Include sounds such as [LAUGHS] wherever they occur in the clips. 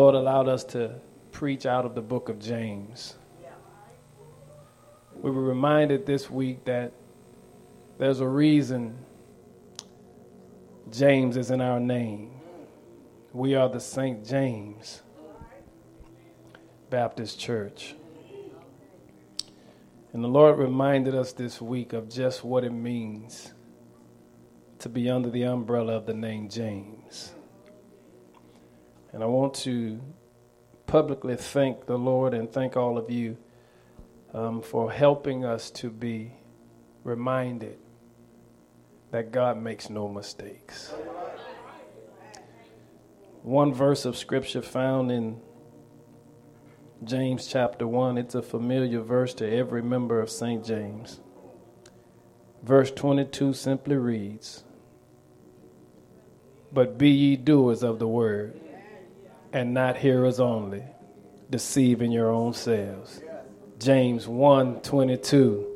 Lord allowed us to preach out of the book of James. We were reminded this week that there's a reason James is in our name. We are the St. James Baptist Church. And the Lord reminded us this week of just what it means to be under the umbrella of the name James. And I want to publicly thank the Lord and thank all of you um, for helping us to be reminded that God makes no mistakes. One verse of scripture found in James chapter 1, it's a familiar verse to every member of St. James. Verse 22 simply reads, But be ye doers of the word and not hearers only, deceiving your own selves. James 1 22.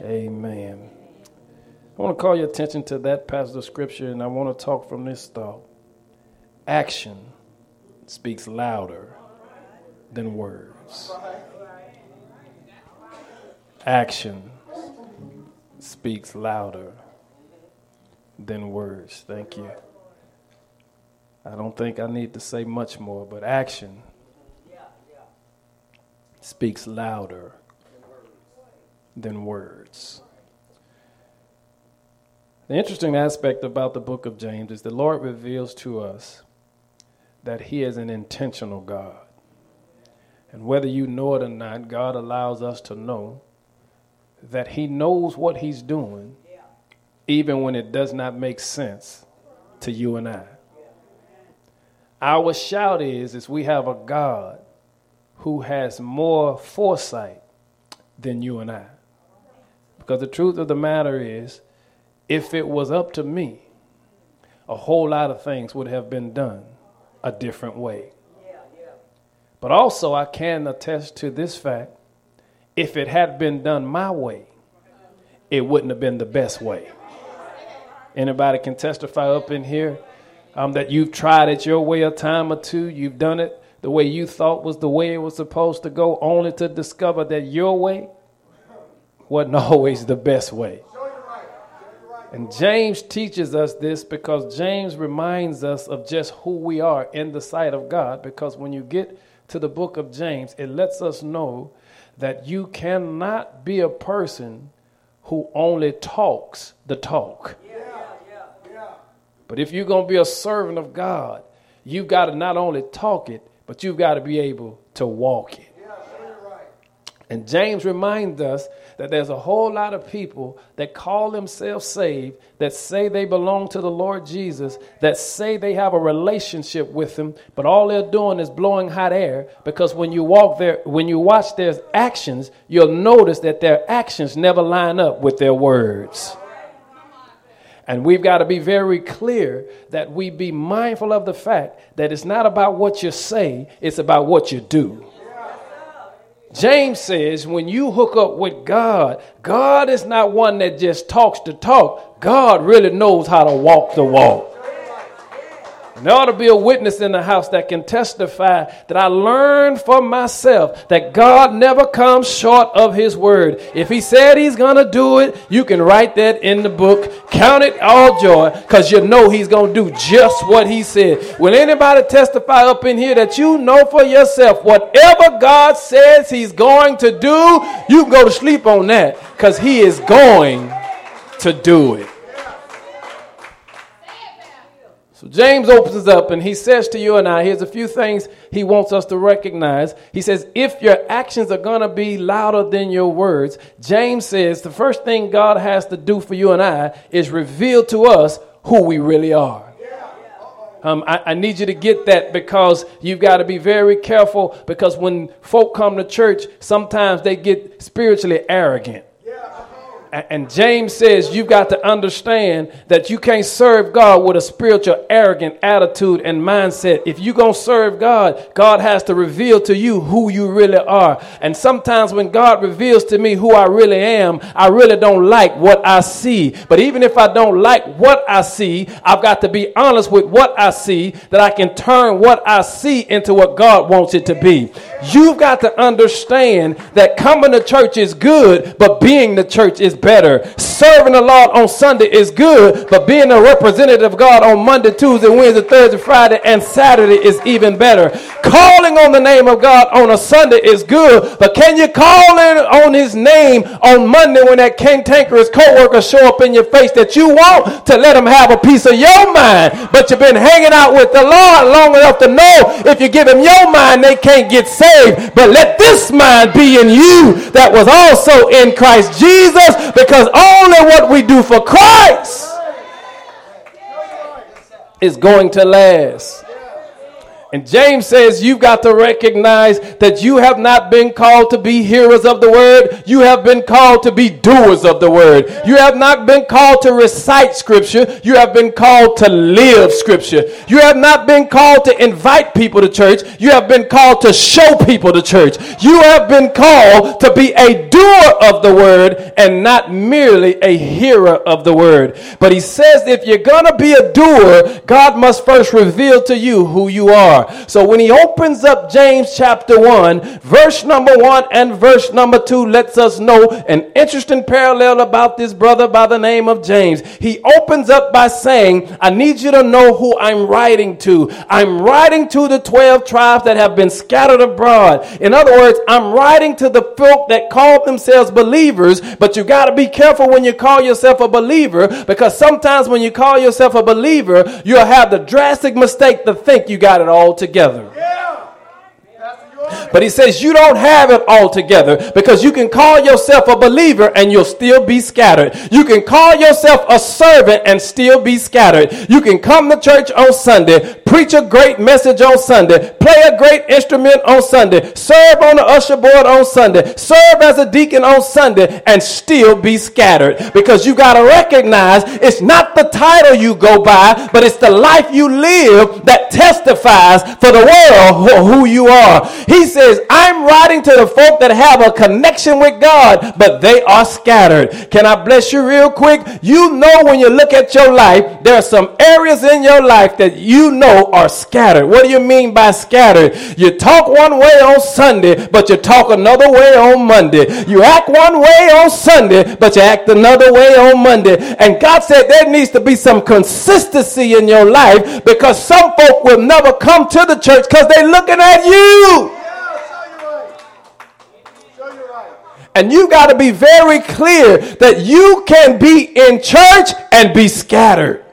Amen. I want to call your attention to that passage of scripture, and I want to talk from this thought. Action speaks louder than words. Action speaks louder than words. Thank you. I don't think I need to say much more, but action speaks louder than words. The interesting aspect about the book of James is the Lord reveals to us that He is an intentional God. And whether you know it or not, God allows us to know that He knows what He's doing, even when it does not make sense to you and I. Our shout is, is we have a God who has more foresight than you and I. Because the truth of the matter is, if it was up to me, a whole lot of things would have been done a different way. But also, I can attest to this fact if it had been done my way, it wouldn't have been the best way. Anybody can testify up in here um, that you've tried it your way a time or two, you've done it the way you thought was the way it was supposed to go, only to discover that your way wasn't [LAUGHS] always the best way. And James teaches us this because James reminds us of just who we are in the sight of God. Because when you get to the book of James, it lets us know that you cannot be a person who only talks the talk. But if you're going to be a servant of God, you've got to not only talk it, but you've got to be able to walk it. And James reminds us that there's a whole lot of people that call themselves saved, that say they belong to the Lord Jesus, that say they have a relationship with him, but all they're doing is blowing hot air because when you walk there, when you watch their actions, you'll notice that their actions never line up with their words. And we've got to be very clear that we be mindful of the fact that it's not about what you say, it's about what you do. James says when you hook up with God, God is not one that just talks to talk. God really knows how to walk the walk. There ought to be a witness in the house that can testify that I learned for myself that God never comes short of his word. If he said he's going to do it, you can write that in the book. Count it all joy because you know he's going to do just what he said. Will anybody testify up in here that you know for yourself whatever God says he's going to do, you can go to sleep on that because he is going to do it. So James opens up and he says to you and I, here's a few things he wants us to recognize. He says, if your actions are going to be louder than your words, James says the first thing God has to do for you and I is reveal to us who we really are. Um, I, I, need you to get that because you've got to be very careful because when folk come to church, sometimes they get spiritually arrogant And James says you've got to understand that you can't serve God with a spiritual, arrogant attitude and mindset. If you're going to serve God, God has to reveal to you who you really are. And sometimes when God reveals to me who I really am, I really don't like what I see. But even if I don't like what I see, I've got to be honest with what I see that I can turn what I see into what God wants it to be. You've got to understand that coming to church is good, but being the church is better. Serving the Lord on Sunday is good, but being a representative of God on Monday, Tuesday, Wednesday, Thursday, Friday, and Saturday is even better. Calling on the name of God on a Sunday is good, but can you call in on his name on Monday when that cantankerous coworker show up in your face that you want to let him have a piece of your mind, but you've been hanging out with the Lord long enough to know if you give him your mind, they can't get saved. But let this mind be in you that was also in Christ Jesus, because only what we do for Christ is going to last. And James says you've got to recognize that you have not been called to be hearers of the word. You have been called to be doers of the word. You have not been called to recite scripture. You have been called to live scripture. You have not been called to invite people to church. You have been called to show people to church. You have been called to be a doer of the word and not merely a hearer of the word. But he says if you're going to be a doer, God must first reveal to you who you are. So when he opens up James chapter 1, verse number 1 and verse number 2 lets us know an interesting parallel about this brother by the name of James. He opens up by saying, I need you to know who I'm writing to. I'm writing to the 12 tribes that have been scattered abroad. In other words, I'm writing to the folk that call themselves believers, but you got to be careful when you call yourself a believer because sometimes when you call yourself a believer, you'll have the drastic mistake to think you got it all together. But he says you don't have it all together because you can call yourself a believer and you'll still be scattered. You can call yourself a servant and still be scattered. You can come to church on Sunday, preach a great message on Sunday, play a great instrument on Sunday, serve on the usher board on Sunday, serve as a deacon on Sunday, and still be scattered because you got to recognize it's not the title you go by, but it's the life you live that testifies for the world who you are. He says, I'm writing to the folk that have a connection with God, but they are scattered. Can I bless you real quick? You know, when you look at your life, there are some areas in your life that you know are scattered. What do you mean by scattered? You talk one way on Sunday, but you talk another way on Monday. You act one way on Sunday, but you act another way on Monday. And God said there needs to be some consistency in your life because some folk will never come to the church because they're looking at you. And you got to be very clear that you can be in church and be scattered.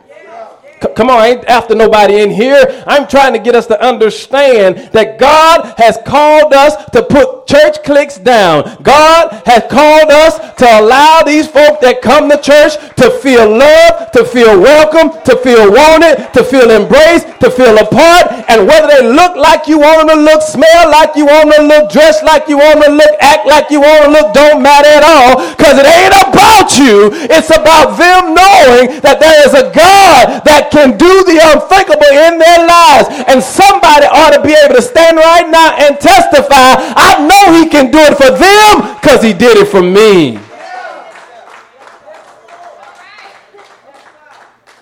Come on, I ain't after nobody in here. I'm trying to get us to understand that God has called us to put church cliques down. God has called us to allow these folk that come to church to feel loved, to feel welcome, to feel wanted, to feel embraced, to feel a part. And whether they look like you want them to look, smell like you want them to look, dress like you want them to look, act like you want them to look, don't matter at all. Because it ain't about you. It's about them knowing that there is a God that can do the unthinkable in their lives. And somebody ought to be able to stand right now and testify, I know he can do it for them because he did it for me.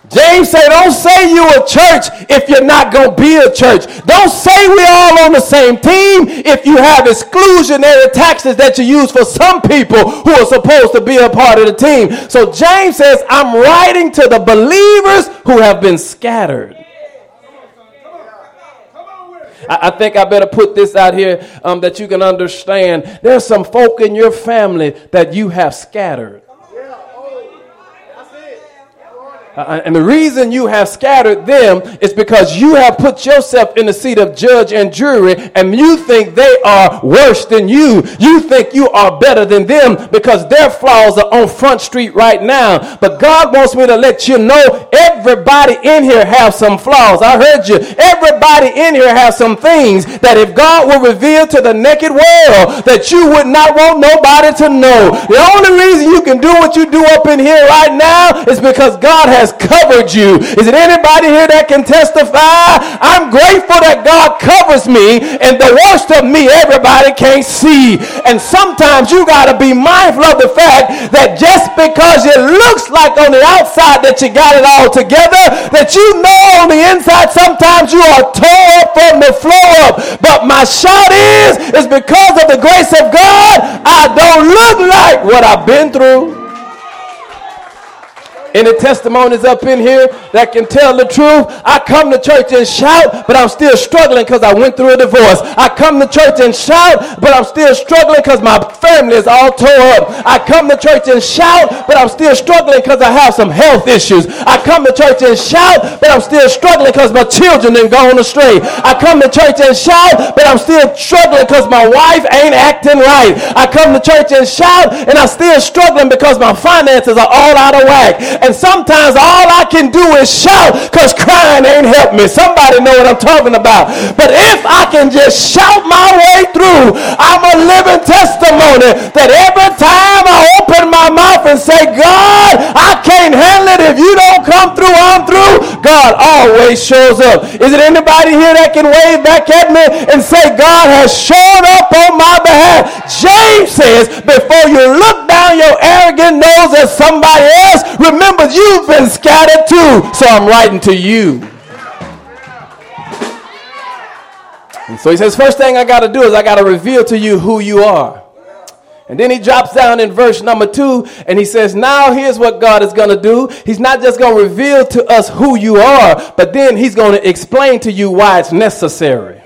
James said, don't say you a church if you're not going to be a church. Don't say we all on the same team if you have exclusionary taxes that you use for some people who are supposed to be a part of the team. So James says, I'm writing to the believers who have been scattered. I, think I better put this out here um, that you can understand. There's some folk in your family that you have scattered. Uh, and the reason you have scattered them is because you have put yourself in the seat of judge and jury, and you think they are worse than you. You think you are better than them because their flaws are on Front Street right now. But God wants me to let you know everybody in here have some flaws. I heard you. Everybody in here has some things that if God will reveal to the naked world, that you would not want nobody to know. The only reason you can do what you do up in here right now is because God has has covered you. Is it anybody here that can testify? I'm grateful that God covers me, and the worst of me, everybody can't see. And sometimes you got to be mindful of the fact that just because it looks like on the outside that you got it all together, that you know on the inside sometimes you are torn from the floor up. But my shout is, is because of the grace of God, I don't look like what I've been through. Any testimonies up in here that can tell the truth? I come to church and shout, but I'm still struggling because I went through a divorce. I come to church and shout, but I'm still struggling because my family is all tore up. I come to church and shout, but I'm still struggling because I have some health issues. I come to church and shout, but I'm still struggling because my children didn't go astray. I come to church and shout, but I'm still struggling because my wife ain't acting right. I come to church and shout, and I'm still struggling because my finances are all out of whack. And sometimes all I can do is shout because crying ain't helped me. Somebody know what I'm talking about. But if I can just shout my way through, I'm a living testimony that every time I open my mouth and say, God, I can't handle it. If you don't come through, I'm through. God always shows up. Is it anybody here that can wave back at me and say, God has shown up on my behalf? James says, before you look down your arrogant nose at somebody else, remember you've been scattered too. So I'm writing to you. And so he says, first thing I got to do is I got to reveal to you who you are. And then he drops down in verse number two and he says, Now here's what God is going to do. He's not just going to reveal to us who you are, but then he's going to explain to you why it's necessary.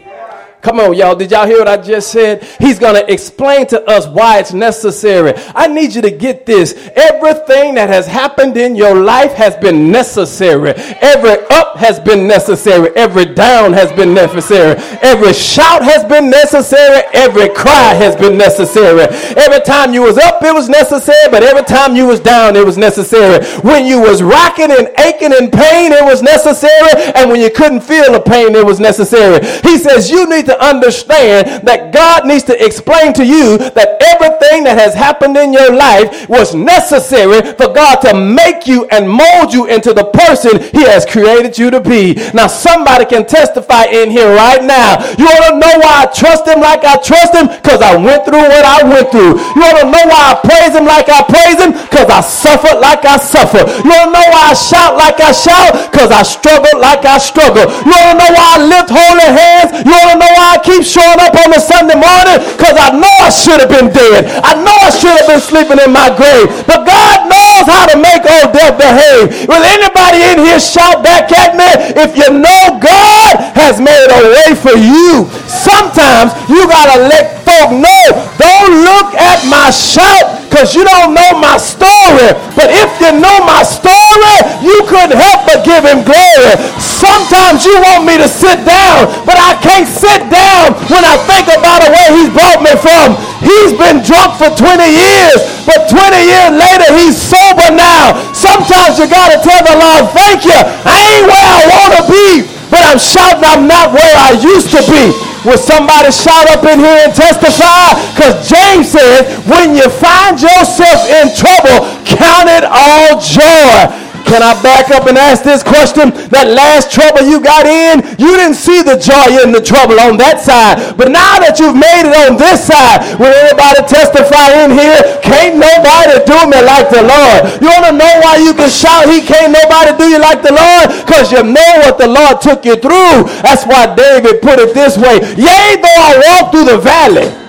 Come on, y'all. Did y'all hear what I just said? He's going to explain to us why it's necessary. I need you to get this. Everything that has happened in your life has been necessary. Every up has been necessary. Every down has been necessary. Every shout has been necessary. Every cry has been necessary. Every time you was up, it was necessary. But every time you was down, it was necessary. When you was rocking and aching in pain, it was necessary. And when you couldn't feel the pain, it was necessary. He says, you need to to understand that God needs to explain to you that everything that has happened in your life was necessary for God to make you and mold you into the person He has created you to be. Now, somebody can testify in here right now. You want to know why I trust Him like I trust Him? Because I went through what I went through. You want to know why I praise Him like I praise Him? Because I suffered like I suffered. You want to know why I shout like I shout? Because I struggled like I struggled. You want to know why I lift holy hands? You want to know why I keep showing up on a Sunday morning? Because I know I should have been dead. I know I should have been sleeping in my grave. But God knows how to make old death behave. Will anybody in here shout back at me if you know God has made a way for you? Sometimes you got to let folk know. Don't look at my shout because you don't know my story. But if you know my story, you couldn't help but give him glory. Sometimes you want me to sit down, but I can't sit down when I think about way he's brought me from. He's been drunk for 20 years, but 20 years later, he's sober now. Sometimes you got to tell the Lord, thank you. I ain't where I want to be, I'm shouting I'm not where I used to be. Will somebody shout up in here and testify? Because James said, when you find yourself in trouble, count it all joy. Can I back up and ask this question? That last trouble you got in, you didn't see the joy in the trouble on that side. But now that you've made it on this side, will anybody testify in here? Can't nobody do me like the Lord. You want to know why you can shout, He can't nobody do you like the Lord? Because you know what the Lord took you through. That's why David put it this way. Yea, though I walk through the valley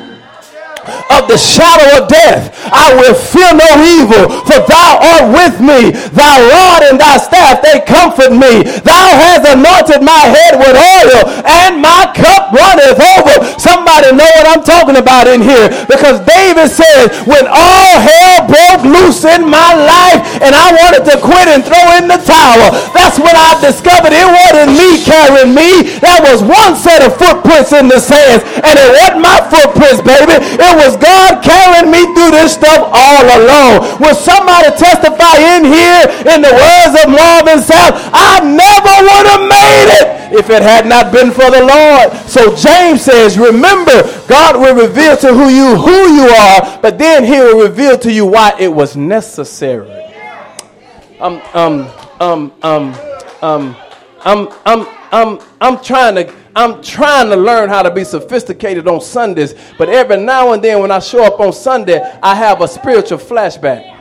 of the shadow of death, I will fear no evil, for thou art with me. Thy rod and thy staff, they comfort me. Thou hast anointed my head with oil, and my cup runneth over. Somebody know what I'm talking about in here because David said, when all hell broke loose in my life and I wanted to quit and throw in the towel, that's when I discovered it wasn't me carrying me. That was one set of footprints in the sands and it wasn't my footprints, baby. It was God carrying me through this stuff all alone. Will somebody testify in here in the words of Marvin Sapp? I never would have made it if it had not been for the Lord. So James says, remember, God will reveal to who you who you are, but then he will reveal to you why it was necessary. Um, um, um, um, um, I'm, I'm, I'm, I'm trying to I'm trying to learn how to be sophisticated on Sundays, but every now and then when I show up on Sunday, I have a spiritual flashback.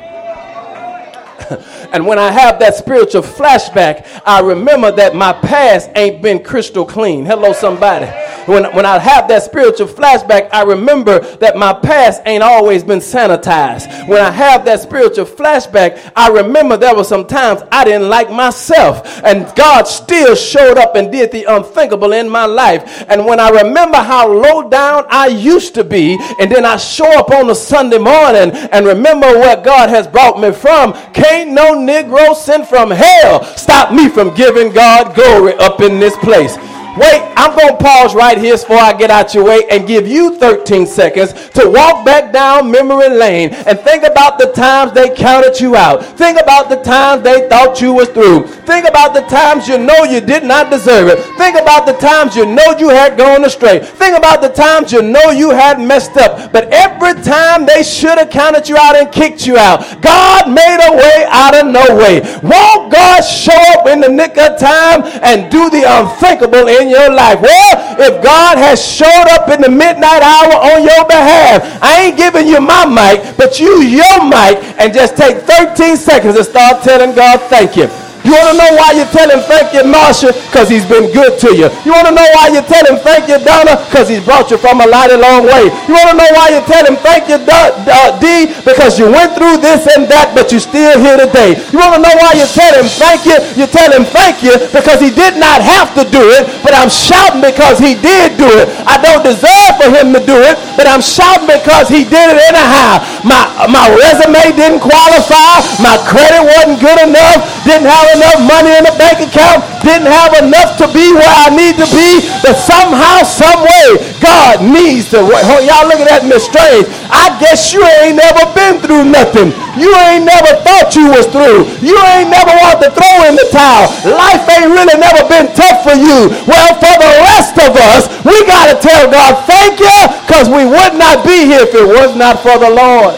[LAUGHS] And when I have that spiritual flashback, I remember that my past ain't been crystal clean. Hello, somebody. When, when I have that spiritual flashback, I remember that my past ain't always been sanitized. When I have that spiritual flashback, I remember there were some times I didn't like myself. And God still showed up and did the unthinkable in my life. And when I remember how low down I used to be, and then I show up on a Sunday morning and remember where God has brought me from, can't no Negro sent from hell stop me from giving God glory up in this place. Wait, I'm going to pause right here before I get out your way and give you 13 seconds to walk back down memory lane and think about the times they counted you out. Think about the times they thought you was through. Think about the times you know you did not deserve it. Think about the times you know you had gone astray. Think about the times you know you had messed up. But every time they should have counted you out and kicked you out, God made a way out of no way. Won't God show up in the nick of time and do the unthinkable in in your life. Well, if God has showed up in the midnight hour on your behalf, I ain't giving you my mic, but use your mic and just take 13 seconds and start telling God thank you. You want to know why you tell him thank you, Marsha? Because he's been good to you. You want to know why you tell him thank you, Donna? Because he's brought you from a mighty long way. You want to know why you tell him thank you, D? Because you went through this and that, but you're still here today. You want to know why you tell him thank you? You tell him thank you because he did not have to do it, but I'm shouting because he did do it. I don't deserve for him to do it, but I'm shouting because he did it anyhow. My, my resume didn't qualify. My credit wasn't good enough. Didn't have enough money in the bank account, didn't have enough to be where I need to be, but somehow, some way, God needs to. Oh, y'all looking at me strange. I guess you ain't never been through nothing. You ain't never thought you was through. You ain't never wanted to throw in the towel. Life ain't really never been tough for you. Well, for the rest of us, we got to tell God, thank you, because we would not be here if it was not for the Lord.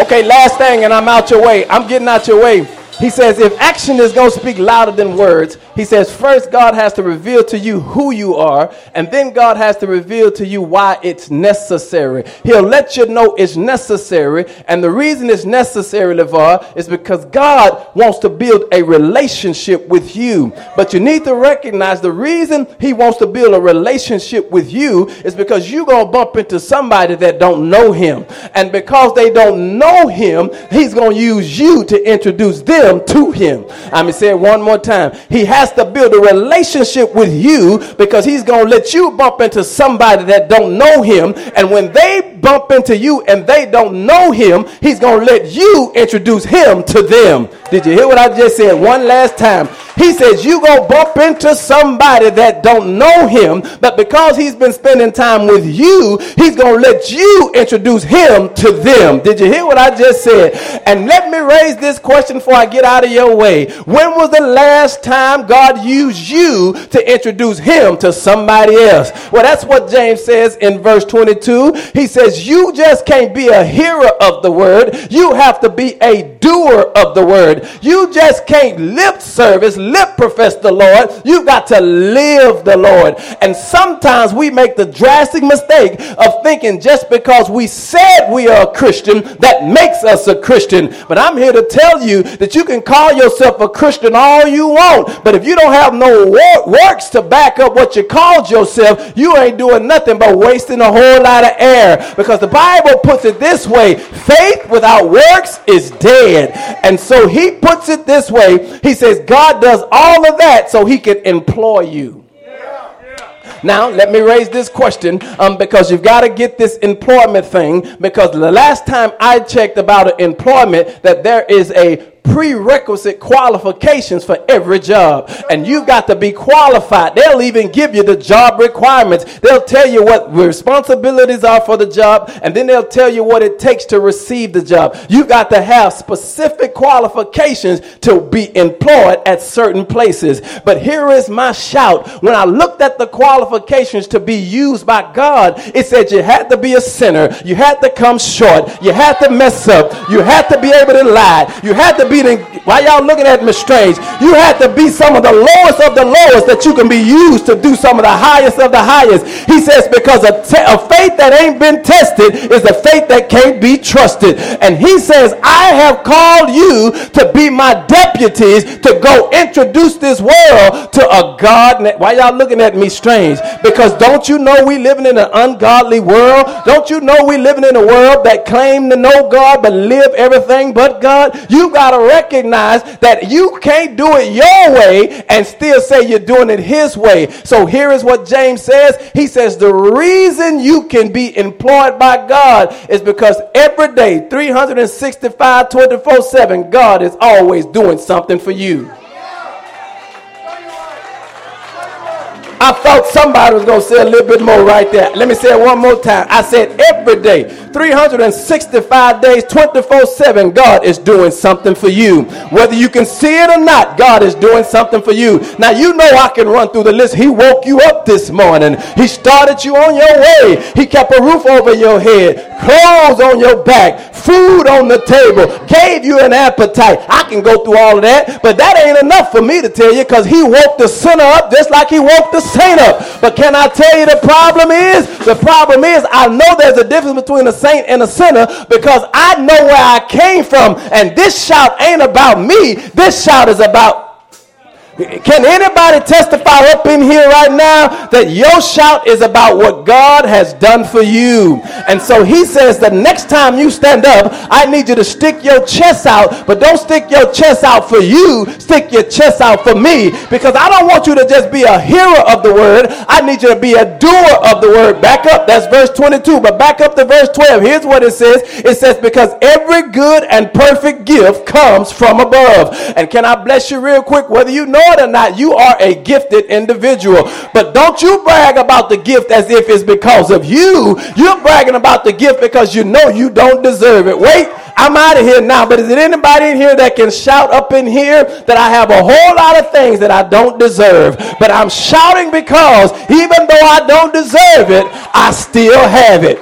Okay, last thing, and I'm out your way. I'm getting out your way. He says, if action is going to speak louder than words, he says, first God has to reveal to you who you are, and then God has to reveal to you why it's necessary. He'll let you know it's necessary, and the reason it's necessary, LeVar, is because God wants to build a relationship with you. But you need to recognize the reason He wants to build a relationship with you is because you're going to bump into somebody that don't know Him. And because they don't know Him, He's going to use you to introduce them to Him. I'm going to say it one more time. He has has to build a relationship with you because he's going to let you bump into somebody that don't know him. And when they bump into you and they don't know him, he's going to let you introduce him to them. Did you hear what I just said one last time? He says you going to bump into somebody that don't know him, but because he's been spending time with you, he's going to let you introduce him to them. Did you hear what I just said? And let me raise this question before I get out of your way. When was the last time God used you to introduce him to somebody else? Well, that's what James says in verse 22. He says, You just can't be a hearer of the word, you have to be a doer of the word. You just can't lip service, lip profess the Lord. You've got to live the Lord. And sometimes we make the drastic mistake of thinking just because we said we are a Christian, that makes us a Christian. But I'm here to tell you that you can call yourself a Christian all you want, but if you don't have no works to back up what you called yourself, you ain't doing nothing but wasting a whole lot of air. Because the Bible puts it this way faith without works is dead. And so he puts it this way He says, God does all of that so he can employ you. Now, let me raise this question um, because you've got to get this employment thing. Because the last time I checked about employment, that there is a prerequisite qualifications for every job. And you've got to be qualified. They'll even give you the job requirements. They'll tell you what responsibilities are for the job, and then they'll tell you what it takes to receive the job. You've got to have specific qualifications to be employed at certain places. But here is my shout. When I looked at the qualifications to be used by God, it said you had to be a sinner, you had to come short, you had to mess up, you had to be able to lie, you had to be beating. Why y'all looking at me strange? You had to be some of the lowest of the lowest that you can be used to do some of the highest of the highest. He says, because a, te- a faith that ain't been tested is a faith that can't be trusted. And he says, I have called you to be my deputies to go introduce this world to a God. Why y'all looking at me strange? Because don't you know we living in an ungodly world? Don't you know we living in a world that claim to know God but live everything but God? You got to recognize that you can't do it your way and still say you're doing it his way. So here is what James says. He says the reason you can be employed by God is because every day, 365, 24 7, God is always doing something for you. I thought somebody was going to say a little bit more right there. Let me say it one more time. I said every day, 365 days, 24 7, God is doing something for you. Whether you can see it or not, God is doing something for you. Now, you know I can run through the list. He woke you up this morning, He started you on your way, He kept a roof over your head, clothes on your back, food on the table, gave you an appetite. I can go through all of that, but that ain't enough for me to tell you because He woke the sinner up just like He woke the saint up. But can I tell you the problem is? The problem is I know there's a difference between a saint and a sinner because I know where I came from. And this shout ain't about me. This shout is about can anybody testify up in here right now that your shout is about what God has done for you? And so he says the next time you stand up, I need you to stick your chest out, but don't stick your chest out for you, stick your chest out for me because I don't want you to just be a hearer of the word. I need you to be a doer of the word. Back up, that's verse 22, but back up to verse 12. Here's what it says it says, Because every good and perfect gift comes from above. And can I bless you real quick? Whether you know or not, you are a gifted individual. But don't you brag about the gift as if it's because of you. You're bragging about the gift because you know you don't deserve it. Wait, I'm out of here now. But is there anybody in here that can shout up in here that I have a whole lot of things that I don't deserve? But I'm shouting because even though I don't deserve it, I still have it.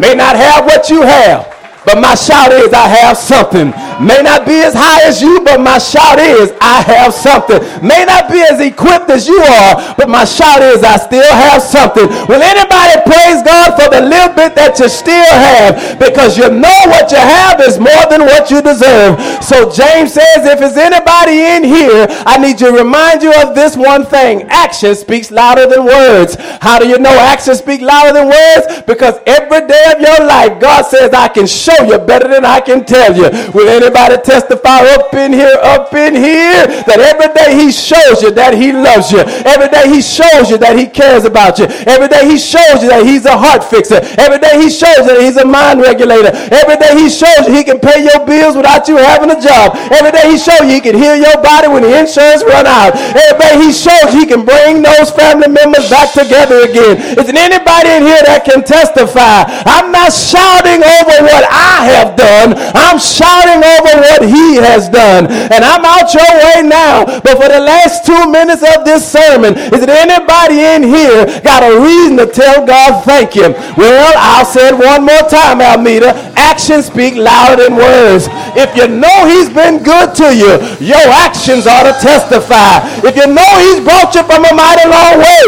May not have what you have but my shout is, I have something. May not be as high as you, but my shout is, I have something. May not be as equipped as you are, but my shout is, I still have something. Will anybody praise God for the little bit that you still have? Because you know what you have is more than what you deserve. So James says, if there's anybody in here, I need to remind you of this one thing. Action speaks louder than words. How do you know action speaks louder than words? Because every day of your life, God says, I can show show you better than I can tell you. Will anybody testify up in here, up in here, that every day he shows you that he loves you. Every day he shows you that he cares about you. Every day he shows you that he's a heart fixer. Every day he shows you that he's a mind regulator. Every day he shows you he can pay your bills without you having a job. Every day he shows you he can heal your body when the insurance run out. Every day he shows you he can bring those family members back together again. Is there anybody in here that can testify? I'm not shouting over what I have done. I'm shouting over what he has done. And I'm out your way now. But for the last two minutes of this sermon, is there anybody in here got a reason to tell God thank you? Well, I'll say it one more time, Almeida. Actions speak louder than words. If you know he's been good to you, your actions ought to testify. If you know he's brought you from a mighty long way,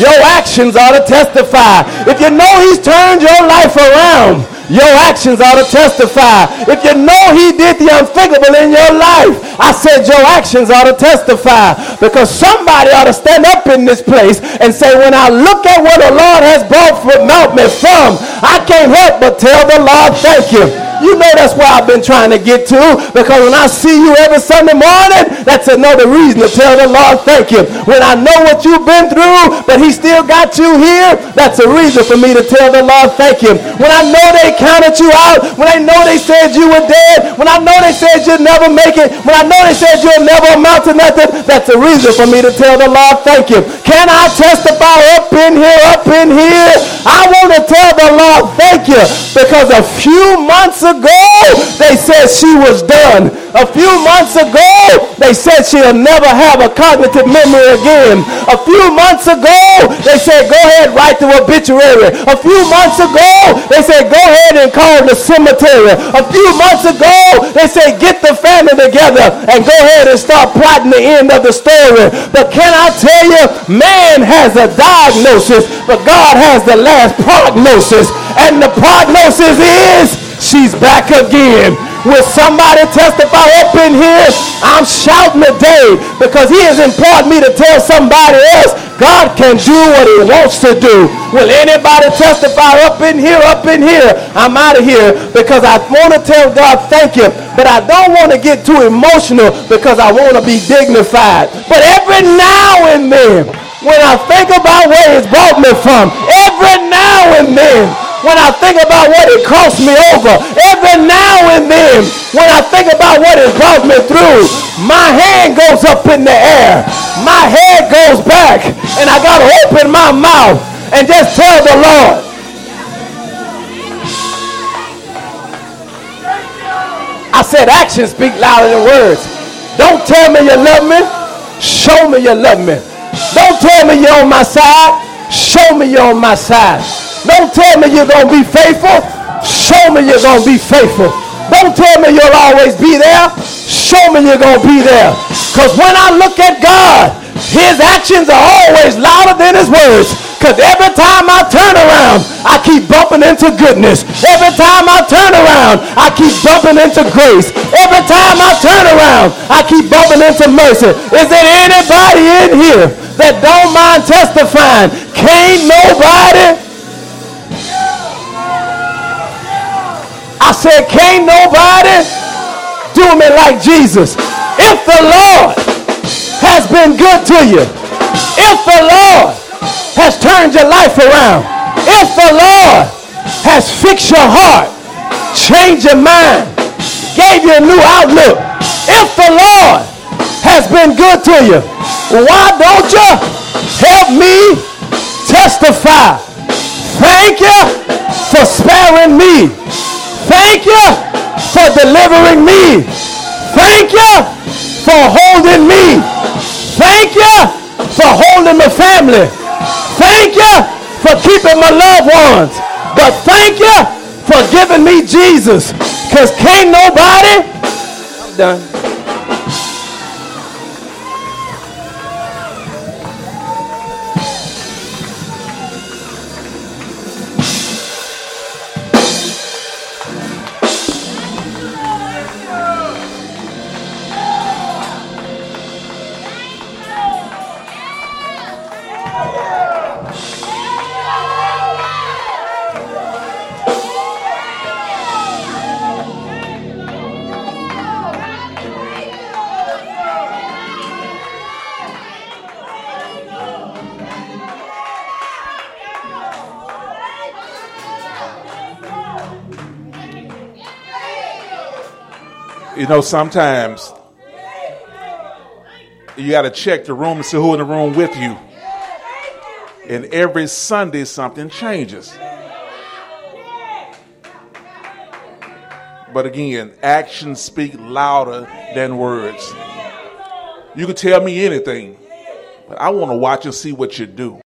your actions ought to testify. If you know he's turned your life around, your actions ought to testify. If you know he did the unthinkable in your life, I said your actions ought to testify. Because somebody ought to stand up in this place and say, when I look at what the Lord has brought me from, I can't help but tell the Lord thank you. You know that's where I've been trying to get to because when I see you every Sunday morning, that's another reason to tell the Lord thank you. When I know what you've been through, but he still got you here, that's a reason for me to tell the Lord thank you. When I know they counted you out, when I know they said you were dead, when I know they said you'd never make it, when I know they said you'll never amount to nothing, that's a reason for me to tell the Lord thank you. Can I testify up in here, up in here? I want to tell the Lord thank you because a few months ago they said she was done. A few months ago they said she'll never have a cognitive memory again. A few months ago they said go ahead write the obituary. A few months ago they said go ahead and call the cemetery. A few months ago they said get the family together and go ahead and start plotting the end of the story. But can I tell you, man has a diagnosis, but God has the last prognosis. And the prognosis is she's back again. Will somebody testify up in here? I'm shouting today because he has employed me to tell somebody else God can do what he wants to do. Will anybody testify up in here, up in here? I'm out of here because I want to tell God thank you, but I don't want to get too emotional because I want to be dignified. But every now and then, when I think about where he's brought me from, every now and then, when I think about what it cost me over, every now and then, when I think about what it brought me through, my hand goes up in the air, my head goes back, and I got to open my mouth and just tell the Lord, I said actions speak louder than words. Don't tell me you love me. Show me you love me. Don't tell me you're on my side. Show me you're on my side. Don't tell me you're going to be faithful. Show me you're going to be faithful. Don't tell me you'll always be there. Show me you're going to be there. Because when I look at God, his actions are always louder than his words. Because every time I turn around, I keep bumping into goodness. Every time I turn around, I keep bumping into grace. Every time I turn around, I keep bumping into mercy. Is there anybody in here that don't mind testifying? Can't nobody I said, can't nobody do me like Jesus. If the Lord has been good to you, if the Lord has turned your life around, if the Lord has fixed your heart, changed your mind, gave you a new outlook, if the Lord has been good to you, why don't you help me testify? Thank you for sparing me Thank you for delivering me. Thank you for holding me. Thank you for holding my family. Thank you for keeping my loved ones. But thank you for giving me Jesus. Because can't nobody, I'm done. You know, sometimes you got to check the room and see who in the room with you. And every Sunday, something changes. But again, actions speak louder than words. You can tell me anything, but I want to watch and see what you do.